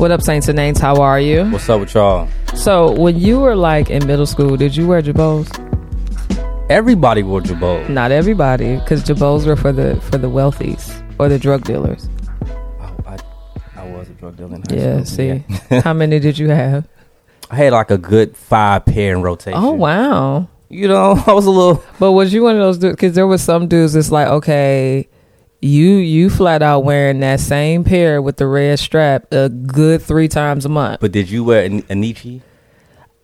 What up, Saints and Names? How are you? What's up with y'all? So, when you were like in middle school, did you wear jabos? Everybody wore jabot. Not everybody, because jabos were for the for the wealthies or the drug dealers. Oh, I, I was a drug dealer in high Yeah. school. See, how many did you have? I had like a good five pair in rotation. Oh wow. You know, I was a little. But was you one of those dudes? Because there was some dudes that's like, okay, you you flat out wearing that same pair with the red strap a good three times a month. But did you wear a, a Nietzsche?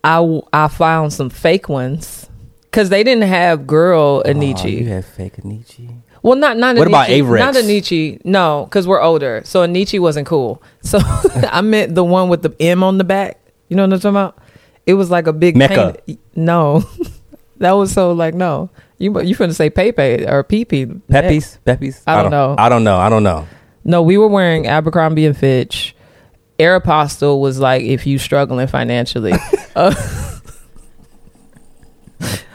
I I found some fake ones because they didn't have girl Oh, Anichi. you had fake Nietzsche. well, not not What about Anichi, Avirex? Not Anichi. No, because we're older. So Anichi wasn't cool. So I meant the one with the M on the back. You know what I'm talking about? It was like a big Mecca. paint- No, that was so like no. You you finna say Pepe or Pepe? Peppies? Peppies? I don't know. I don't know. I don't know. No, we were wearing Abercrombie and Fitch. Aeropostale was like if you struggling financially. uh,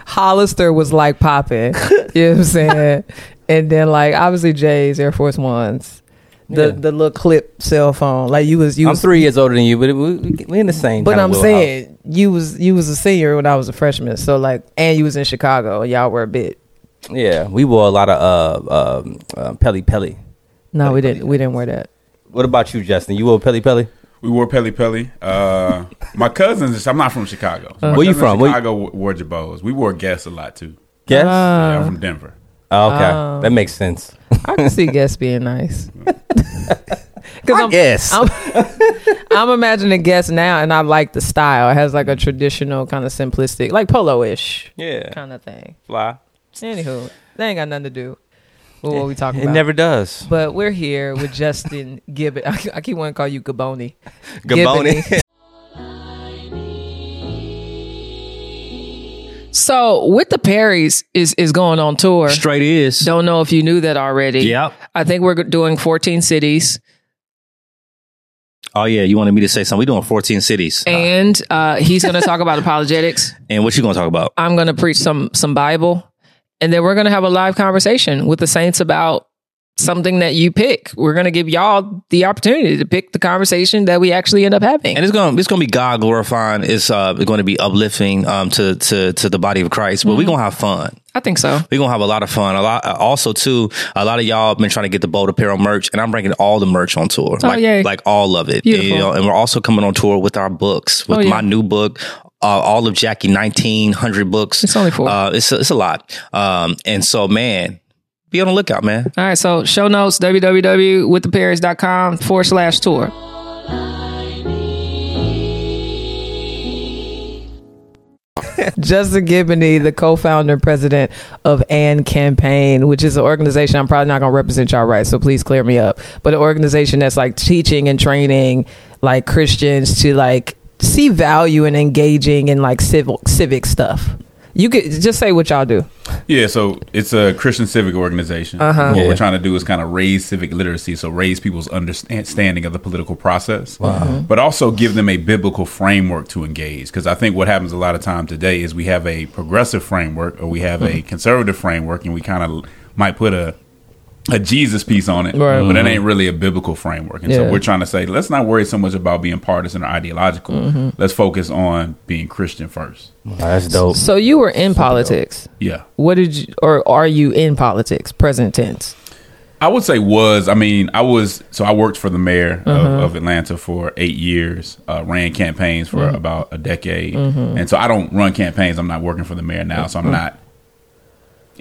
Hollister was like popping. You know what I'm saying? And then like obviously Jay's Air Force Ones. The Yeah. the little clip cell phone. Like you was you I'm was three years older than you, but it, we, we we in the same. but I'm wheelhouse. saying you was you was a senior when I was a freshman. So like and you was in Chicago y'all were a bit. Yeah, we wore a lot of uh, um, uh, Pelle Pelle. No, we didn't we didn't wear that. What about you, Justin? You wore Pelle Pelle? We wore Pelle Pelle. Uh, my cousins, I'm not from Chicago. So my Where you cousins in from? Where you- Chicago w- wore jabos. We wore Guess a lot too. Guess. Ah. Yeah, I'm from Denver. oh, okay, Oh. that makes sense. I can see guests being nice. Because I'm, guess. I'm, I'm imagining guests now, and I like the style. It has like a traditional kind of simplistic, like polo-ish yeah, kind of thing. fly. Anywho, they ain't got nothing to do with what we talking It about. It never does. But we're here with Justin Giboney. I, I keep wanting to call you Gaboni. Gaboni. So with the Perrys is is going on tour. Straight is. Don't know if you knew that already. Yep. I think we're doing 14 cities. Oh yeah, you wanted me to say something. We're doing 14 cities. and uh, he's going to talk about apologetics. And what you gonna talk about? I'm going to preach some some Bible, and then we're going to have a live conversation with the saints about something that you pick. We're going to give y'all the opportunity to pick the conversation that we actually end up having. And it's gonna it's gonna be God glorifying. It's uh going to be uplifting um to to to the body of Christ. But we're gonna have fun. I think so. We're gonna have a lot of fun. A lot. Also, too, a lot of y'all have been trying to get the bold apparel merch, and I'm bringing all the merch on tour. Oh, like, yay. like all of it. Beautiful. You know, and we're also coming on tour with our books, with Oh, yeah. my new book. Uh, all of Jackie 1900 books. It's only four. Uh, it's a, it's a lot. Um, and so, man, be on the lookout, man. All right, so show notes www.withtheperrys.com forward slash tour. Justin Giboney, the co-founder and president of AND Campaign, which is an organization I'm probably not going to represent y'all right, so please clear me up. But an organization that's like teaching and training like Christians to like see value in engaging in like civil civic stuff. You could just say what y'all do. Yeah, so it's a Christian civic organization. Uh-huh. What Yeah. we're trying to do is kind of raise civic literacy, so raise people's understanding of the political process, but also give them a biblical framework to engage. Because I think what happens a lot of time today is we have a progressive framework or we have a conservative framework, and we kind of might put a a Jesus piece on it, Right. but it ain't really a biblical framework. And Yeah. so we're trying to say, let's not worry so much about being partisan or ideological. Let's focus on being Christian first. That's dope. So you were in politics. Yeah. What did you, or are you in politics? Present tense. I would say was. I mean, I was. So I worked for the mayor Uh-huh. of, of Atlanta for eight years. Uh, ran campaigns for Mm-hmm. about a decade, and so I don't run campaigns. I'm not working for the mayor now, so Mm-hmm. I'm not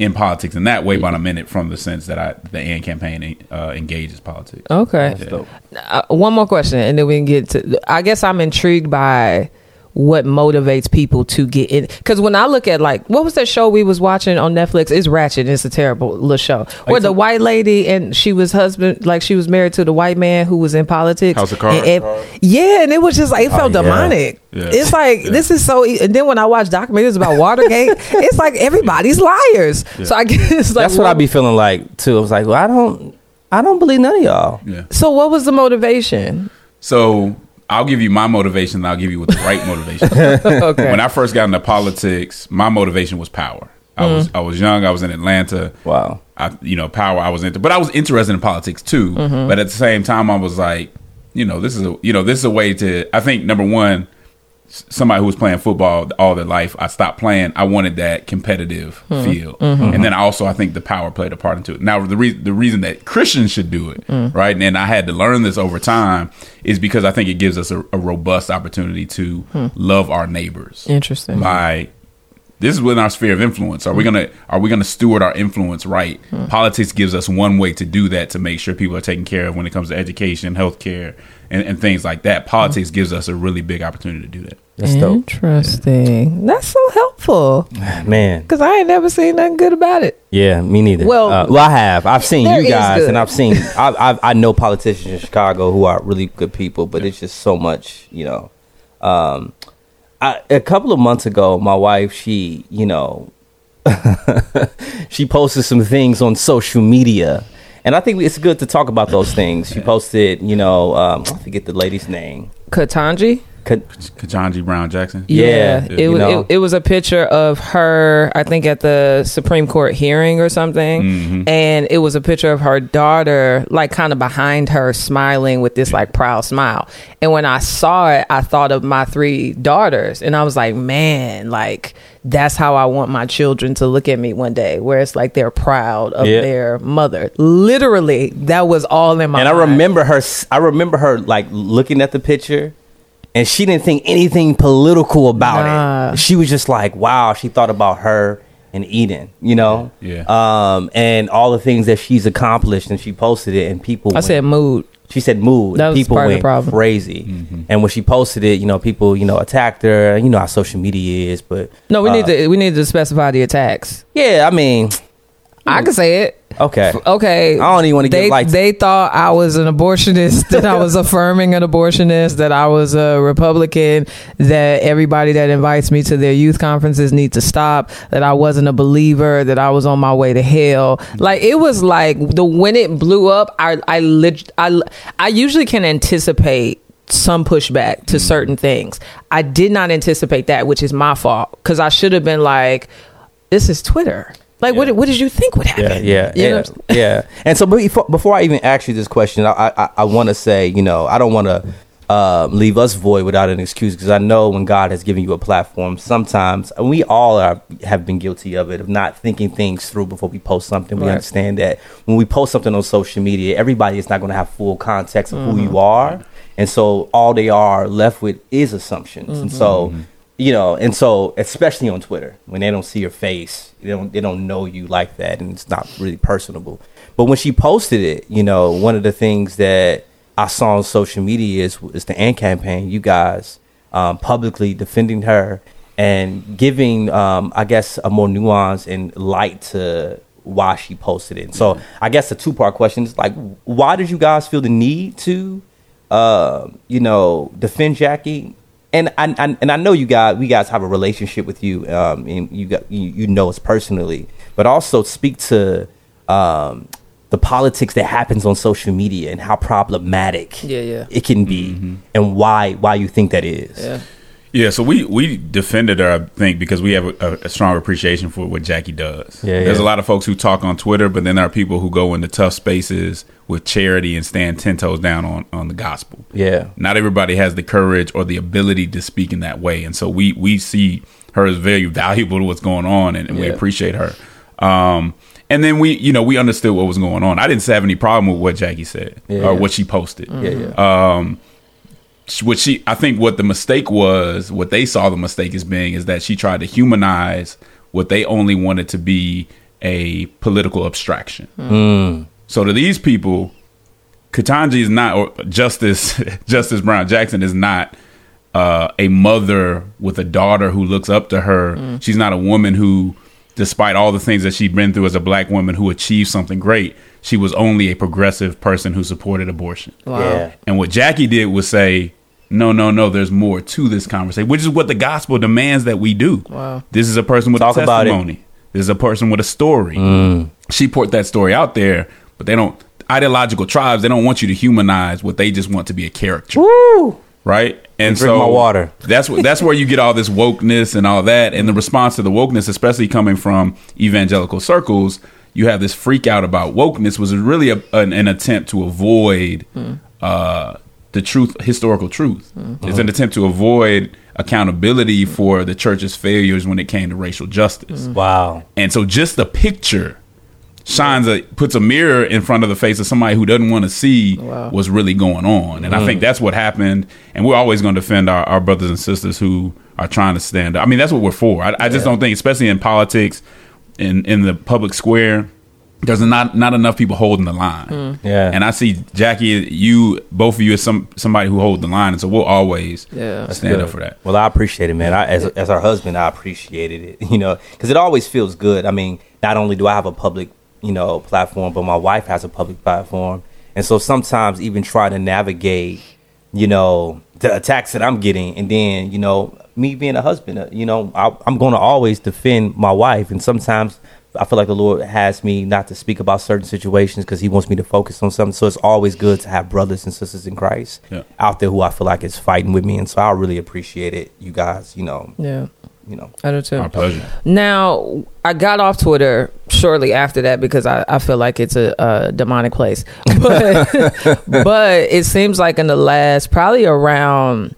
in politics in that way. But I'm in it from the sense that I the AND campaign uh, engages politics. Okay. That's. Uh, one more question, and then we can get to. I guess I'm intrigued by what motivates people to get in. Because when I look at like, what was that show we was watching on Netflix? It's Ratchet. It's a terrible little show where the white lady and she was husband, like she was married to the white man who was in politics. House of Cards. And ev- yeah, and it was just like it felt oh, yeah. demonic. Yeah. It's like Yeah. this is so. e- And then when I watch documentaries about Watergate, it's like everybody's liars. So I guess like That's what I'd be feeling like too. I was like, well, I don't, I don't believe none of y'all. Yeah. So what was the motivation? So I'll give you my motivation. and I'll give you what the right motivation. Okay. when I first got into politics, my motivation was power. I was Mm. I was young. I was in Atlanta. Wow. I you know power. I was into, but I was interested in politics too. Mm-hmm. But at the same time, I was like, you know, this is a you know this is a way to. I think number one, s- somebody who was playing football all their life, I stopped playing. I wanted that competitive mm-hmm. feel, mm-hmm. and then also I think the power played a part into it. Now the reason the reason that Christians should do it, mm. right? And I had to learn this over time is because I think it gives us a, a robust opportunity to hmm. love our neighbors Interesting. by this is within our sphere of influence. Are we gonna are we gonna steward our influence right? Politics gives us one way to do that to make sure people are taken care of when it comes to education, healthcare, and, and things like that. Politics gives us a really big opportunity to do that. That's dope. Interesting. That's so helpful Man. because I ain't never seen nothing good about it. Yeah, me neither. Well, uh, well, I have. I've seen you guys, and I've seen. I, I I know politicians in Chicago who are really good people, but it's just so much, you know. Um, I, a couple of months ago, my wife, she, you know, she posted some things on social media, and I think it's good to talk about those things. She posted, you know, um, I forget the lady's name. Ketanji? Ka- Ketanji Brown Jackson. Yeah, it you was know. it, it was a picture of her, I think at the Supreme Court hearing or something, Mm-hmm. and it was a picture of her daughter, like kind of behind her, smiling with this like proud smile. And when I saw it, I thought of my three daughters, and I was like, man, like that's how I want my children to look at me one day, where it's like they're proud of Yeah. their mother. Literally, that was all in my. and I mind. remember her. I remember her like looking at the picture, and she didn't think anything political about Nah. it. She was just like, "Wow." She thought about her and Eden, you know, Yeah. um, and all the things that she's accomplished, and she posted it, and people. I went- said mood. she said mood. That was people part of the went problem. crazy, Mm-hmm. and when she posted it, you know, people, you know, attacked her. You know how social media is, but No, we uh, need to we need to specify the attacks. Yeah, I mean, I can say it. okay. Okay. I don't even wanna give they, lights. They thought I was an abortionist, that I was affirming an abortionist, that I was a Republican, that everybody that invites me to their youth conferences need to stop, that I wasn't a believer, that I was on my way to hell. Like it was like the when it blew up, I I lit, I I usually can anticipate some pushback to mm. certain things. I did not anticipate that, which is my fault because I should have been like, "This is Twitter." Like, what, what did you think would happen? yeah, You know yeah, yeah. And so before, before I even ask you this question, I I, I want to say, you know, I don't want to uh, leave us void without an excuse because I know when God has given you a platform, sometimes and we all are have been guilty of it of not thinking things through before we post something. We Right. understand that when we post something on social media, everybody is not going to have full context of who Mm-hmm. you are, and so all they are left with is assumptions, and so you know, and so especially on Twitter when they don't see your face, they don't they don't know you like that, and it's not really personable. But when she posted it, you know, one of the things that I saw on social media is is the AND campaign. You guys um, publicly defending her and giving, um, I guess, a more nuance and light to why she posted it. So I guess the two part question is like, why did you guys feel the need to, uh, you know, defend Jackie? And I, I and I know you guys, we guys have a relationship with you, um, and you got you, you know us personally, but also speak to um, the politics that happens on social media and how problematic Yeah, yeah. it can be, and why why you think that is. Yeah. Yeah, so we we defended her, I think, because we have a, a strong appreciation for what Jackie does. Yeah, There's yeah. a lot of folks who talk on Twitter, but then there are people who go into tough spaces with charity and stand ten toes down on, on the gospel. Yeah. Not everybody has the courage or the ability to speak in that way, and so we we see her as very valuable to what's going on, and, and we appreciate her. Um, and then we, you know, we understood what was going on. I didn't have any problem with what Jackie said Yeah. or what she posted Yeah, yeah. What she I think what the mistake was, what they saw the mistake as being is that she tried to humanize what they only wanted to be a political abstraction. So to these people, Ketanji is not or Justice Justice Brown Jackson is not uh, a mother with a daughter who looks up to her. She's not a woman who, despite all the things that she'd been through as a black woman who achieved something great, she was only a progressive person who supported abortion. Yeah. And what Jackie did was say, no, no, no, there's more to this conversation, which is what the gospel demands that we do. Wow. This is a person with Talk a about it. testimony. This is a person with a story. Mm. She put that story out there, but they don't, ideological tribes, they don't want you to humanize what they just want to be a character. Right? And Drink so my water. that's what that's where you get all this wokeness and all that. And the response to the wokeness, especially coming from evangelical circles, you have this freak out about wokeness was really a, an, an attempt to avoid uh, the truth, historical truth. Mm-hmm. It's an uh-huh. attempt to avoid accountability for the church's failures when it came to racial justice. Mm-hmm. Wow. And so just the picture shines a puts a mirror in front of the face of somebody who doesn't want to see what's really going on. And I think mm-hmm. that's what happened. And we're always going to defend our, our brothers and sisters who are trying to stand up. I mean, that's what we're for. I, I just don't think, especially in politics, in in the public square, there's not not enough people holding the line. Yeah. And I see Jackie, you, both of you, as some somebody who hold the line, and so we'll always Yeah. stand Good. up for that. Well, I appreciate it, man. I, as as our husband, I appreciated it. You know, because it always feels good. I mean, not only do I have a public, you know, platform, but my wife has a public platform, and so sometimes even trying to navigate, you know, the attacks that I'm getting, and then you know, me being a husband, uh, you know, I, I'm going to always defend my wife, and sometimes. I feel like the Lord has me not to speak about certain situations because He wants me to focus on something. So it's always good to have brothers and sisters in Christ Yeah. out there who I feel like is fighting with me, and so I really appreciate it. You guys, you know, Yeah, you know, I do too. Our pleasure. Now, I got off Twitter shortly after that because I, I feel like it's a, a demonic place. But, but it seems like in the last, probably around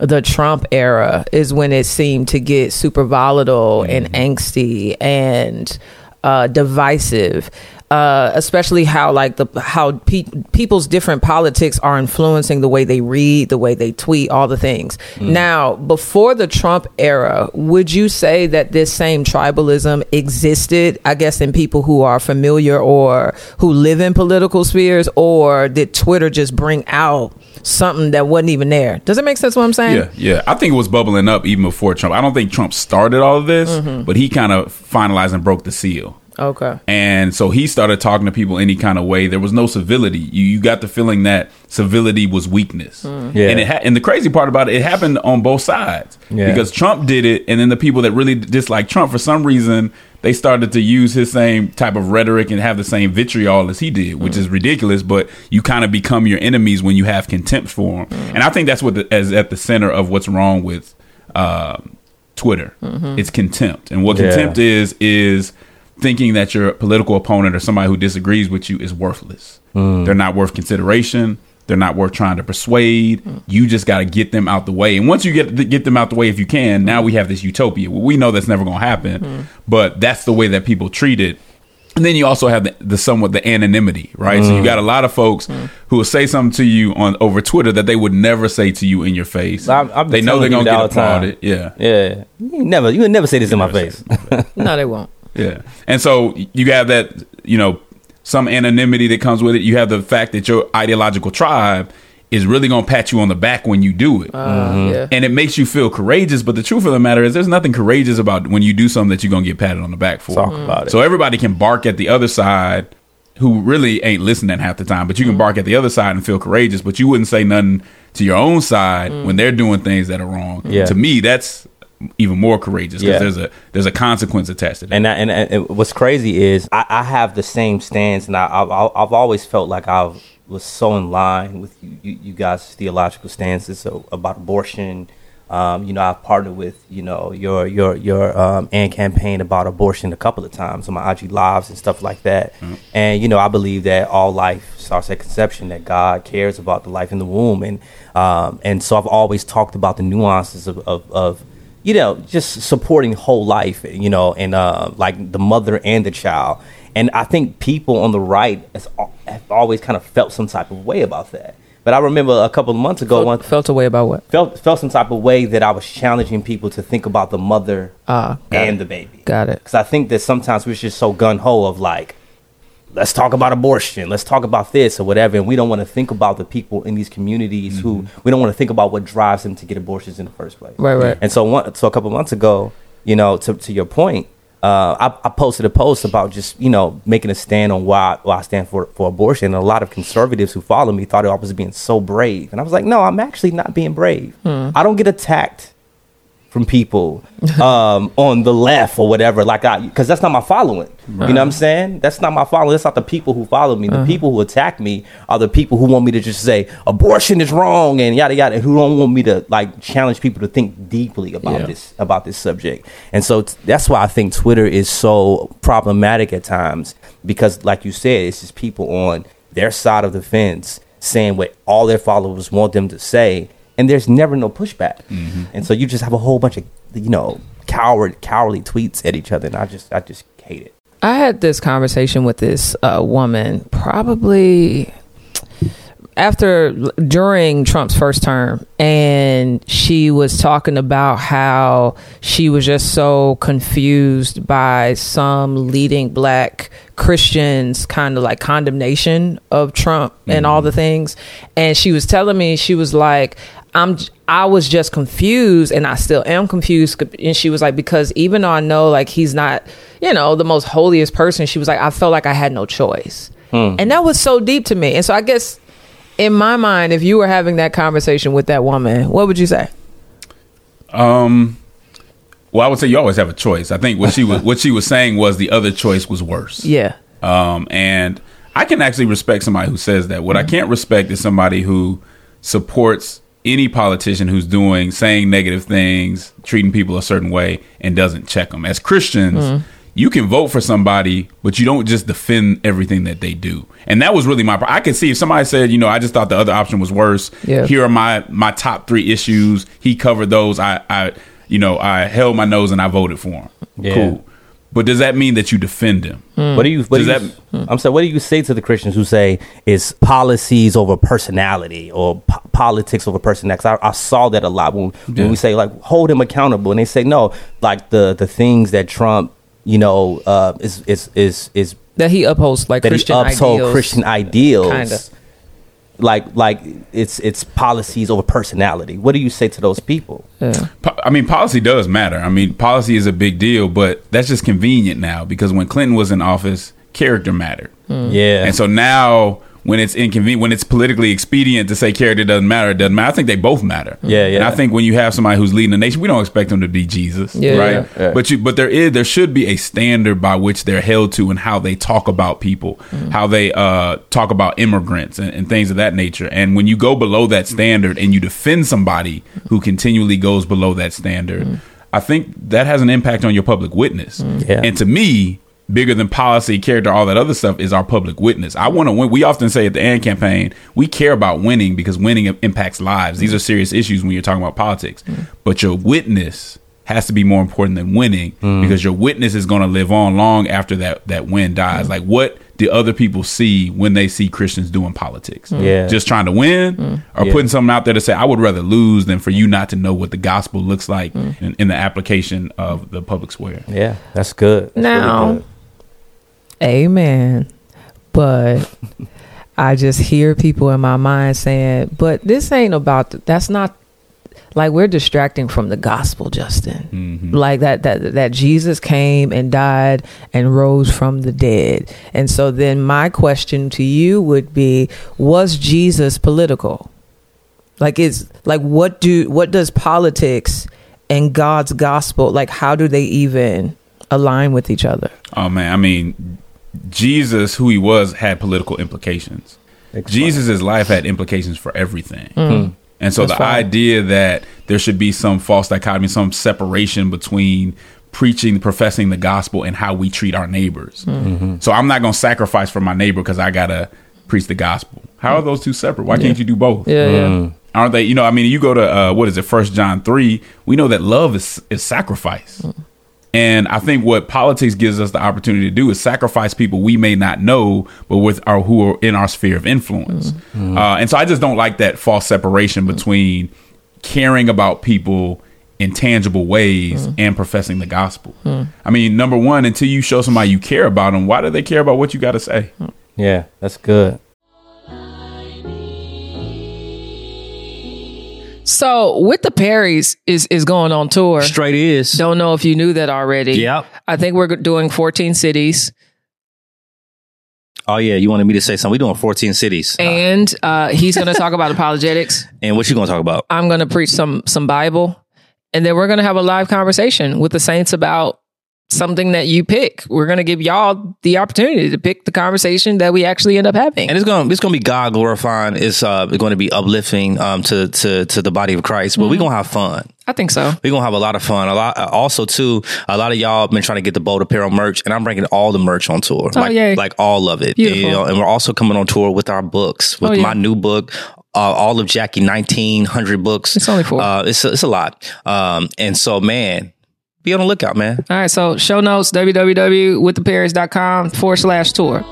the Trump era, is when it seemed to get super volatile and angsty and uh, divisive. Uh, especially how like the how pe- people's different politics are influencing the way they read, the way they tweet, all the things. Now, before the Trump era, would you say that this same tribalism existed? I guess in people who are familiar or who live in political spheres, or did Twitter just bring out something that wasn't even there? Does it make sense? What I'm saying? Yeah, yeah. I think it was bubbling up even before Trump. I don't think Trump started all of this, Mm-hmm. but he kind of finalized and broke the seal. Okay. And so he started talking to people any kind of way. There was no civility. You, you got the feeling that civility was weakness. Mm. Yeah. And it ha- and the crazy part about it, it happened on both sides. Yeah. Because Trump did it, and then the people that really dislike Trump for some reason they started to use his same type of rhetoric and have the same vitriol as he did, which is mm. ridiculous. But you kind of become your enemies when you have contempt for them. Mm. And I think that's what the, is at the center of what's wrong with um Twitter. Mm-hmm. It's contempt, and what Yeah. contempt is is thinking that your political opponent or somebody who disagrees with you is worthless. Mm. They're not worth consideration. They're not worth trying to persuade. Mm. You just got to get them out the way. And once you get get them out the way, if you can, mm. now we have this utopia. We know that's never going to happen, mm. but that's the way that people treat it. And then you also have the, the somewhat the anonymity, right? So you got a lot of folks who will say something to you on over Twitter that they would never say to you in your face. I'm- I'm they know they're gonna get all the time. applauded. Yeah, yeah, you never, you would never say this in my never face. No, they won't. Yeah. And so you have that, you know, some anonymity that comes with it. You have the fact that your ideological tribe is really going to pat you on the back when you do it. Uh, yeah. And it makes you feel courageous. But the truth of the matter is, there's nothing courageous about when you do something that you're going to get patted on the back for. Talk about it. So everybody can bark at the other side who really ain't listening half the time, but you can mm. bark at the other side and feel courageous, but you wouldn't say nothing to your own side mm. when they're doing things that are wrong. Yeah. To me, that's even more courageous because Yeah. there's a there's a consequence attached to that. And, I, and and what's crazy is I, I have the same stance, and I, I've I've always felt like I was so in line with you, you, you guys' theological stances so, about abortion. Um, you know, I've partnered with you know your your your um, AND campaign about abortion a couple of times on my IG lives and stuff like that. And you know, I believe that all life starts at conception. That God cares about the life in the womb, and um, and so I've always talked about the nuances of, of, of you know, just supporting whole life, you know, and uh, like the mother and the child. And I think people on the right has, have always kind of felt some type of way about that. But I remember a couple of months ago, one Felt, felt a way about what? felt felt some type of way that I was challenging people to think about the mother Ah, and it. the baby. Got it. Because I think that sometimes we're just so gun ho of like, let's talk about abortion, let's talk about this or whatever, and we don't want to think about the people in these communities who we don't want to think about what drives them to get abortions in the first place. Right, right. And so, one, so a couple months ago, you know, to to your point, uh, I, I posted a post about just you know making a stand on why why I stand for for abortion. And a lot of conservatives who follow me thought I was being so brave, and I was like, no, I'm actually not being brave. I don't get attacked from people um, on the left or whatever, like I, because that's not my following. You know what I'm saying? That's not my following. That's not the people who follow me. The people who attack me are the people who want me to just say abortion is wrong and yada yada, who don't want me to like challenge people to think deeply about Yeah. this about this subject. And so t- that's why I think Twitter is so problematic at times because, like you said, it's just people on their side of the fence saying what all their followers want them to say, and there's never no pushback. And so you just have a whole bunch of you know coward cowardly tweets at each other, and I just I just hate it. I had this conversation with this uh, woman probably after during Trump's first term, and she was talking about how she was just so confused by some leading black Christians kind of like condemnation of Trump and all the things. And she was telling me she was like, I'm I was just confused and I still am confused and she was like because even though I know like he's not, you know, the most holiest person, she was like I felt like I had no choice. And that was so deep to me. And so I guess in my mind if you were having that conversation with that woman, what would you say? Um, well, I would say you always have a choice. I think what she was what she was saying was the other choice was worse. Yeah. Um, and I can actually respect somebody who says that. What I can't respect is somebody who supports any politician who's doing saying negative things, treating people a certain way, and doesn't check them. As Christians, hmm. you can vote for somebody, but you don't just defend everything that they do. And that was really my. I could see if somebody said, you know, I just thought the other option was worse. Yeah. Here are my my top three issues. He covered those. I, I, you know, I held my nose and I voted for him. Yeah. Cool. But does that mean that you defend him? What do you? What Does do you that- I'm saying. What do you say to the Christians who say it's policies over personality or po- politics over personality? 'Cause I, I saw that a lot when, when we say like hold him accountable, and they say no, like the the things that Trump, you know, uh, is is is is That he upholds like that Christian he uphold ideals. Christian ideals. Kinda. Like like it's it's policies over personality. What do you say to those people? Yeah. Po- I mean, policy does matter. I mean, policy is a big deal, but that's just convenient now because when Clinton was in office, character mattered. Yeah, And so now, when it's inconvenient, when it's politically expedient to say character doesn't matter, it doesn't matter. I think they both matter. Yeah, yeah. And I think when you have somebody who's leading the nation, we don't expect them to be Jesus, Yeah, right? yeah, yeah. But you, but there is, there should be a standard by which they're held to and how they talk about people, mm-hmm. how they uh, talk about immigrants and, and things of that nature. And when you go below that standard and you defend somebody who continually goes below that standard, mm-hmm. I think that has an impact on your public witness. Mm-hmm. Yeah. And to me, bigger than policy, character, all that other stuff is our public witness. I want to win. We often say at the AND campaign, we care about winning because winning impacts lives. These are serious issues when you're talking about politics. Mm. But your witness has to be more important than winning mm. because your witness is going to live on long after that that win dies. Mm. Like what do other people see when they see Christians doing politics? Yeah. Just trying to win or Yeah. putting something out there to say I would rather lose than for you not to know what the gospel looks like in, in the application of the public square. yeah, that's good. That's really Now, good. Amen. But I just hear people in my mind saying, but this ain't about, th- that's not, like we're distracting from the gospel, Justin. Mm-hmm. Like that, that, that Jesus came and died and rose from the dead. And so then my question to you would be, was Jesus political? Like is like what do what does politics and God's gospel like how do they even align with each other? Oh man, I mean, Jesus, who he was, had political implications. Explain. Jesus' life had implications for everything. Mm-hmm. Hmm. And so That's the right. idea that there should be some false dichotomy, some separation between preaching, professing the gospel, and how we treat our neighbors. Hmm. Mm-hmm. So I'm not going to sacrifice for my neighbor because I got to preach the gospel. How are those two separate? Why can't you do both? Yeah, yeah. Hmm. aren't they? You know, I mean, you go to uh, what is it, First John three? We know that love is is sacrifice, and I think what politics gives us the opportunity to do is sacrifice people we may not know, but with our who are in our sphere of influence. Mm-hmm. Uh, and so I just don't like that false separation between caring about people in tangible ways mm. and professing the gospel. Mm. I mean, number one, until you show somebody you care about them, why do they care about what you got to say? Mm. Yeah, that's good. So with the Perrys is is going on tour. Straight is. Don't know if you knew that already. Yep. I think we're doing 14 cities, Oh yeah, you wanted me to say something. We're doing 14 cities. and uh, he's going to talk about apologetics. And what you gonna talk about? I'm going to preach some some Bible, and then we're going to have a live conversation with the saints about something that you pick. We're going to give y'all the opportunity to pick the conversation that we actually end up having. and it's gonna it's gonna be God glorifying. It's uh going to be uplifting um to to to the body of Christ. But we're gonna have fun. I think so. We're gonna have a lot of fun. A lot also too. A lot of y'all have been trying to get the bold apparel merch, and I'm bringing all the merch on tour. Oh, like yay. like all of it. Beautiful. You know, and we're also coming on tour with our books, with Oh, yeah. my new book. Uh, all of Jackie 1900 books. It's only four. Uh, it's a, it's a lot. Um, and so man, be on the lookout, man. All right, so show notes www.withtheperrys.com forward slash tour.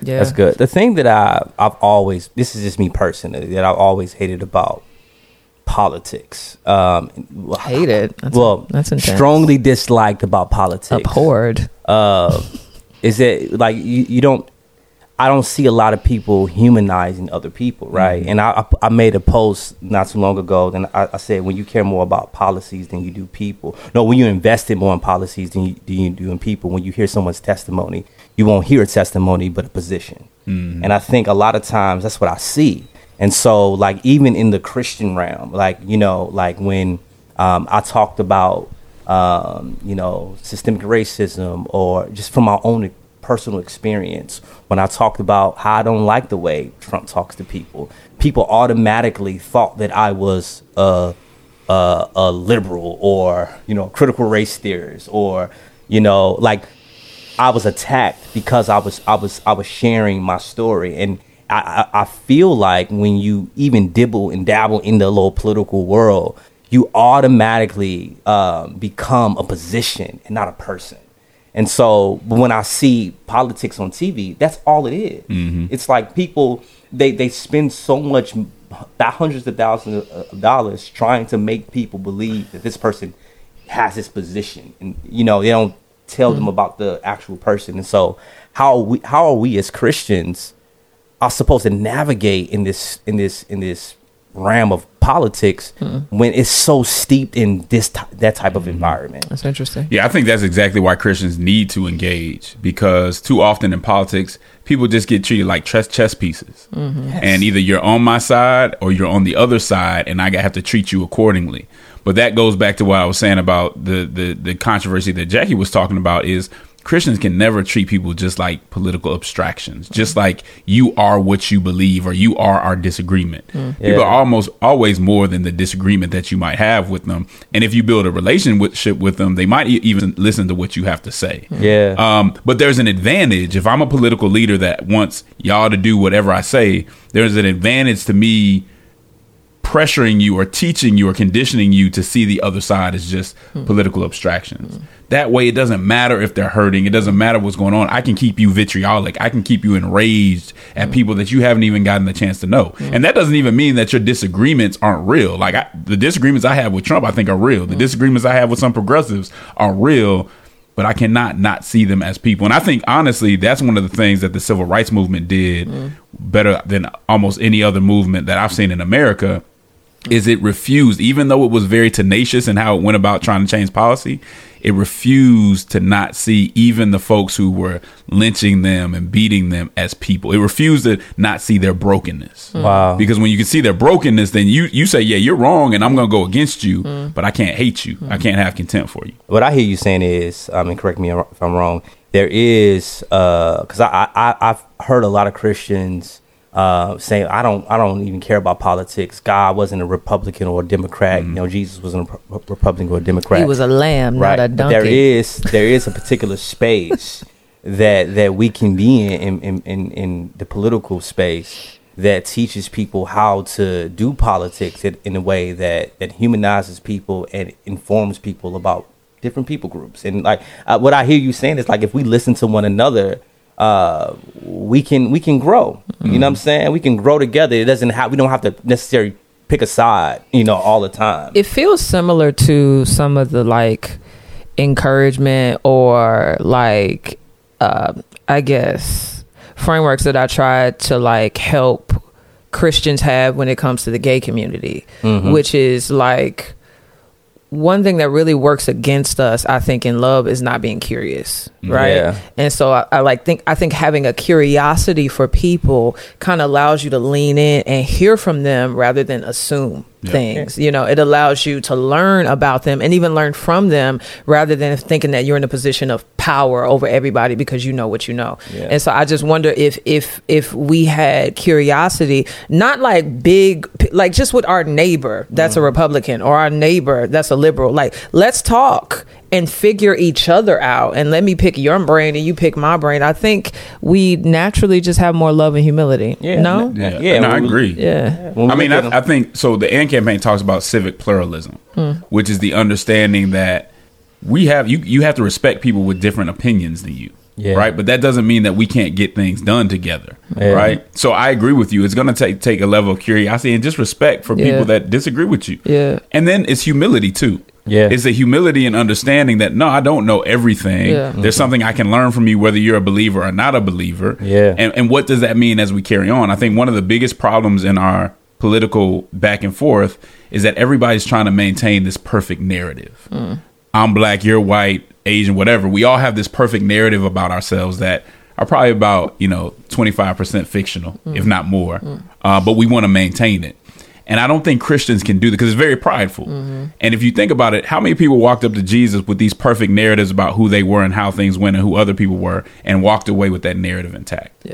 Yeah, That's good. The thing that I I've always this is just me personally that I've always hated about politics. Um, Hate it. That's, well, that's intense. strongly disliked about politics. Abhorred. uh, is that like you, you don't I don't see a lot of people humanizing other people, right? And I, I made a post not too long ago, and I, I said when you care more about policies than you do people, no, when you invested more in policies than you, than you do in people, when you hear someone's testimony, you won't hear a testimony but a position. And I think a lot of times that's what I see. And so, like even in the Christian realm, like you know, like when um, I talked about um, you know, systemic racism or just from my own personal experience when I talked about how I don't like the way Trump talks to people. People automatically thought that I was a, a, a liberal or, you know, critical race theorist or, you know, like I was attacked because I was I was I was sharing my story and I, I, feel like when you even dibble and dabble in the little political world, you automatically um, become a position and not a person. And so when I see politics on TV, that's all it is. Mm-hmm. It's like people they they spend so much hundreds of thousands of dollars trying to make people believe that this person has this position, and you know they don't tell them mm-hmm. about the actual person. And so how are we how are we as Christians are supposed to navigate in this in this in this realm of politics hmm. when it's so steeped in this ty- that type of hmm. environment? That's interesting. Yeah, I think that's exactly why Christians need to engage because too often in politics, people just get treated like chess chess pieces, mm-hmm. and either you're on my side or you're on the other side, and I have to treat you accordingly. But that goes back to what I was saying about the the the controversy that Jackie was talking about is. Christians can never treat people just like political abstractions, just like you are what you believe or you are our disagreement. People Yeah. are almost always more than the disagreement that you might have with them. And if you build a relationship with them, they might e- even listen to what you have to say. Yeah. Um, but there's an advantage if I'm a political leader that wants y'all to do whatever I say. There's an advantage to me pressuring you or teaching you or conditioning you to see the other side as just hmm. political abstractions. Hmm. That way, it doesn't matter if they're hurting. It doesn't matter what's going on. I can keep you vitriolic. I can keep you enraged at hmm. people that you haven't even gotten the chance to know. And that doesn't even mean that your disagreements aren't real. Like I, the disagreements I have with Trump, I think are real. The disagreements I have with some progressives are real but I cannot not see them as people. And I think honestly, that's one of the things that the civil rights movement did better than almost any other movement that I've seen in America. Is it refused, even though it was very tenacious in how it went about trying to change policy, it refused to not see even the folks who were lynching them and beating them as people. It refused to not see their brokenness. Mm. Wow. Because when you can see their brokenness, then you you say, "Yeah, you're wrong, and I'm going to go against you, mm. but I can't hate you. I mm. can't have contempt for you." what I hear you saying is, um, and correct me if I'm wrong. There is, uh, because I, I I've heard a lot of Christians uh, saying, I don't I don't even care about politics. God wasn't a Republican or a Democrat. You know, Jesus wasn't a Re- Republican or a Democrat. He was a lamb, right. not a But donkey. there is there is a particular space that that we can be in in, in in in the political space that teaches people how to do politics in, in a way that that humanizes people and informs people about different people groups. And like uh, what I hear you saying is like if we listen to one another. Uh, we can we can grow. You know what I'm saying? We can grow together. It doesn't have we don't have to necessarily pick a side. You know, all the time. it feels similar to some of the like encouragement or like uh, I guess frameworks that I tried to like help Christians have when it comes to the gay community, which is like one thing that really works against us, I think, in love is not being curious. Mm-hmm. right? Yeah. and so I, I like think i think having a curiosity for people kind of allows you to lean in and hear from them rather than assume things. You know it allows you to learn about them and even learn from them rather than thinking that you're in a position of power over everybody because you know what you know. Yeah. and so i just wonder if if if we had curiosity not like big like just with our neighbor that's mm-hmm. a republican or our neighbor that's a liberal like let's talk and figure each other out and let me pick your brain and you pick my brain i think we naturally just have more love and humility Yeah. no Yeah, Yeah, no, I agree. yeah I mean, look at I, I 'em- think so. The AND campaign talks about civic pluralism, hmm. which is the understanding that we have you. You have to respect people with different opinions than you, Yeah. right? But that doesn't mean that we can't get things done together, Yeah. right? So I agree with you. It's going to take take a level of curiosity and just respect for Yeah. people that disagree with you. Yeah. and then it's humility too. Yeah. it's a humility and understanding that no, I don't know everything. Yeah. There's mm-hmm. something I can learn from you, whether you're a believer or not a believer. Yeah. and and what does that mean as we carry on? I think one of the biggest problems in our political back and forth is that everybody's trying to maintain this perfect narrative. Mm. I'm black, you're white, Asian, whatever. We all have this perfect narrative about ourselves that are probably about, you know, 25% fictional, if mm. not more. Mm. Uh, but we want to maintain it. And I don't think Christians can do that because it's very prideful. Mm-hmm. And if you think about it, how many people walked up to Jesus with these perfect narratives about who they were and how things went and who other people were and walked away with that narrative intact?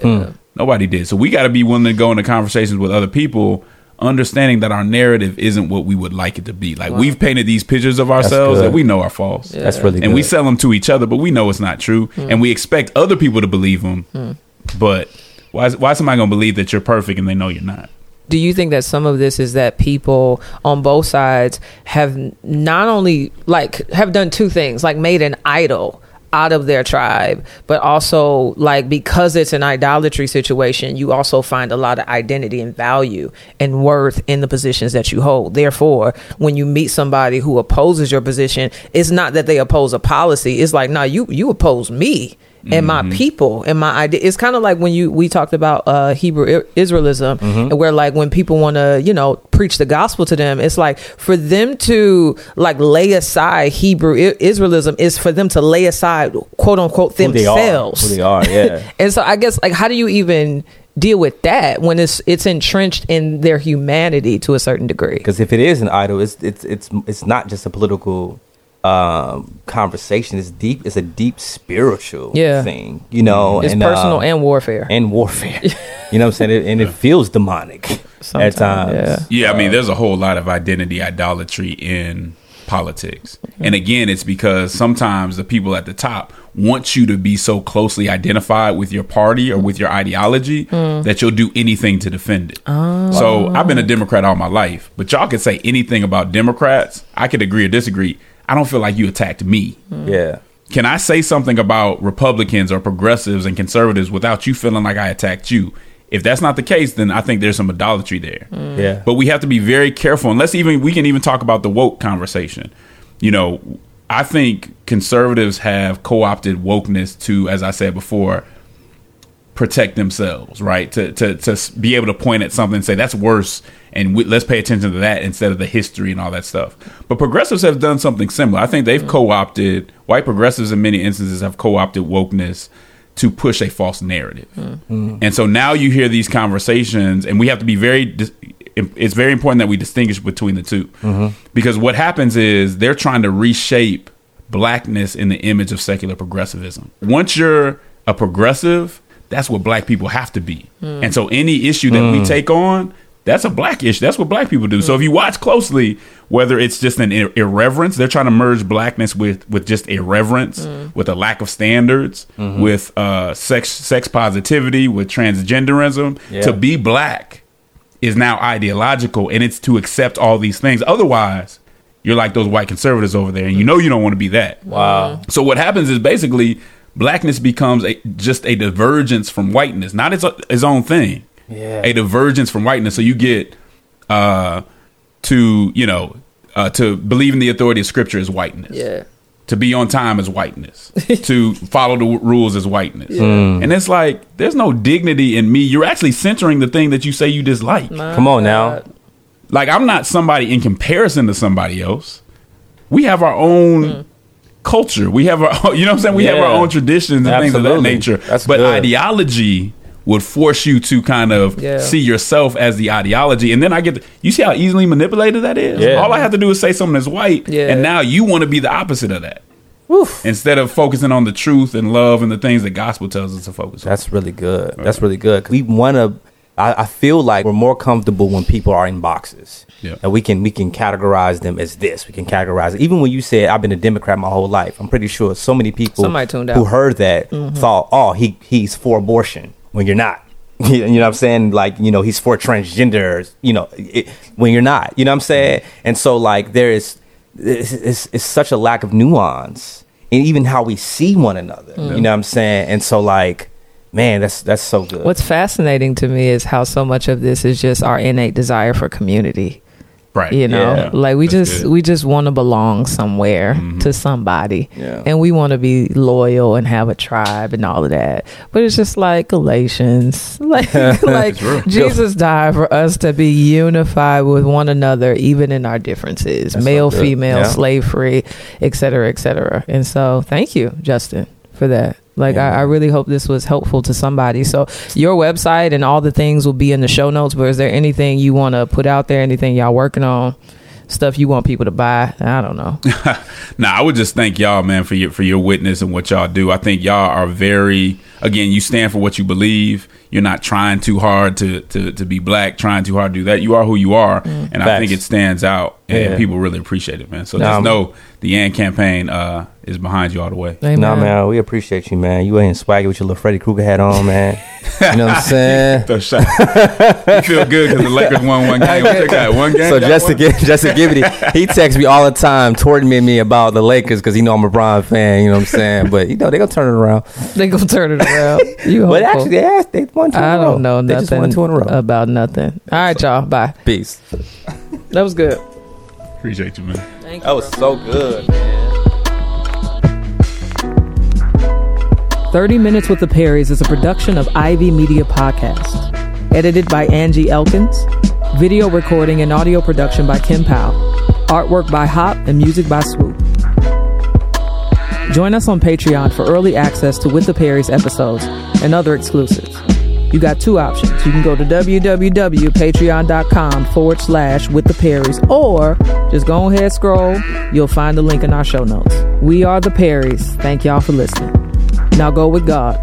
Nobody did. So we got to be willing to go into conversations with other people, understanding that our narrative isn't what we would like it to be. Like we've painted these pictures of ourselves that we know are false. That's really and we sell them to each other, but we know it's not true, hmm. and we expect other people to believe them. Hmm. But why is, why is somebody gonna believe that you're perfect and they know you're not? Do you think that some of this is that people on both sides have not only like have done two things like made an idol out of their tribe but also like because it's an idolatry situation you also find a lot of identity and value and worth in the positions that you hold. Therefore when you meet somebody who opposes your position it's not that they oppose a policy. It's like nah you you oppose me and my people and my idea. It's kind of like when you we talked about uh, Hebrew I- Israelism, and where like when people want to you know preach the gospel to them, it's like for them to like lay aside Hebrew I- Israelism is for them to lay aside quote unquote themselves. Who they are. Who they are, yeah. and so I guess like how do you even deal with that when it's it's entrenched in their humanity to a certain degree? Because if it is an idol, it's it's it's it's not just a political um, conversation. It's deep. It's a deep spiritual Yeah. thing. You know, It's and, personal uh, and warfare. and warfare. you know what I'm saying? It, and it feels demonic at times. yeah. Yeah, I mean, there's a whole lot of identity idolatry in politics. And again, it's because sometimes the people at the top want you to be so closely identified with your party or with your ideology that you'll do anything to defend it. So I've been a Democrat all my life, but y'all can say anything about Democrats. I could agree or disagree. I don't feel like you attacked me. Mm-hmm. Yeah. Can I say something about Republicans or progressives and conservatives without you feeling like I attacked you? If that's not the case, then I think there's some idolatry there. Mm. Yeah. But we have to be very careful. And let's even we can even talk about the woke conversation. You know, I think conservatives have co-opted wokeness to, as I said before, protect themselves, right? To to to be able to point at something and say that's worse, and we, let's pay attention to that instead of the history and all that stuff. But progressives have done something similar. I think they've mm. co-opted white progressives in many instances have co-opted wokeness to push a false narrative. Mm. Mm. And so now you hear these conversations, and we have to be very. Dis- it's very important that we distinguish between the 2 mm-hmm. because what happens is they're trying to reshape blackness in the image of secular progressivism. Once you're a progressive, that's what black people have to be. And so any issue that we mm. take on, that's a black issue. That's what black people do. So if you watch closely, whether it's just an ir- irreverence, they're trying to merge blackness with with just irreverence, mm. with a lack of standards, mm-hmm. with uh, sex sex positivity, with transgenderism. Yeah. To be black is now ideological, and it's to accept all these things. Otherwise, you're like those white conservatives over there, and you mm. know you don't want to be that. Wow. So what happens is basically blackness becomes a, just a divergence from whiteness, not its its own thing. Yeah. A divergence from whiteness. So you get uh, to you know uh, to believe in the authority of scripture is whiteness. yeah. To be on time is whiteness. to follow the w- rules is whiteness. And it's like there's no dignity in me. You're actually centering the thing that you say you dislike. Come on now. Like I'm not somebody in comparison to somebody else. We have our own culture. We have our, you know what I'm saying? We have our own traditions and things of that nature. That's but good. ideology would force you to kind of Yeah. see yourself as the ideology. And then I get, you see how easily manipulated that is? Yeah. All I have to do is say something that's white. Yeah. And now you want to be the opposite of that. Instead of focusing on the truth and love and the things that gospel tells us to focus on. That's really good. That's really good. We want to. I, I feel like we're more comfortable when people are in boxes. Yeah. And we can we can categorize them as this. We can categorize it. Even when you said I've been a Democrat my whole life, I'm pretty sure so many people Somebody tuned who out. heard that mm-hmm. thought, oh, he he's for abortion when you're not. you know what I'm saying? Like, you know, he's for transgenders, you know, it, when you're not. You know what I'm saying? And so like there is it's, it's, it's such a lack of nuance and even how we see one another. Mm-hmm. You know what I'm saying? And so like man, that's that's so good. What's fascinating to me is how so much of this is just our innate desire for community. right. You know, Yeah. like we That's just good. we just want to belong somewhere mm-hmm. to somebody, Yeah. and we want to be loyal and have a tribe and all of that. But it's just like Galatians, like like real. Jesus died for us to be unified with one another, even in our differences, That's male, so female, Yeah. slave free, et cetera, et cetera. And so, thank you, Justin, for that. Like, Yeah. I, I mm-hmm. really hope this was helpful to somebody. So, your website and all the things will be in the show notes. But is there anything you want to put out there? Anything y'all working on? Stuff you want people to buy? I don't know. Nah, I would just thank y'all, man, for your for your witness and what y'all do. I think y'all are very again, you stand for what you believe. You're not trying too hard to to, to be black, trying too hard to do that. You are who you are, and I think it stands out, and Yeah. people really appreciate it, man. So Nah, just know the AND campaign uh, is behind you all the way. Amen. Nah, man, we appreciate you, man. You ain't swaggy with your little Freddy Krueger hat on, man. you know what I'm saying? You feel good because the Lakers won one game. What got? One game. So Got Justin, one? Gi- Justin Gibbity, he texts me all the time, tormenting me about the Lakers because he know I'm a Bron fan. You know what I'm saying? But you know they gonna turn it around. They gonna turn it around. You But hopeful. actually, they asked, they won two. in I a row. don't know They just nothing won two in a row. about nothing. All right, y'all. Bye. Peace. That was good. Appreciate you, man. Thank That was so good, man. 30 Minutes with the Perrys is a production of Ivy Media Podcast. Edited by Angie Elkins. Video recording and audio production by Kim Powell. Artwork by Hop and music by Swoop. Join us on Patreon for early access to With the Perrys episodes and other exclusives. You got two options. You can go to www.patreon.com forward slash with the Perrys or just go ahead, scroll. You'll find the link in our show notes. We are the Perrys. Thank y'all for listening. Now go with God.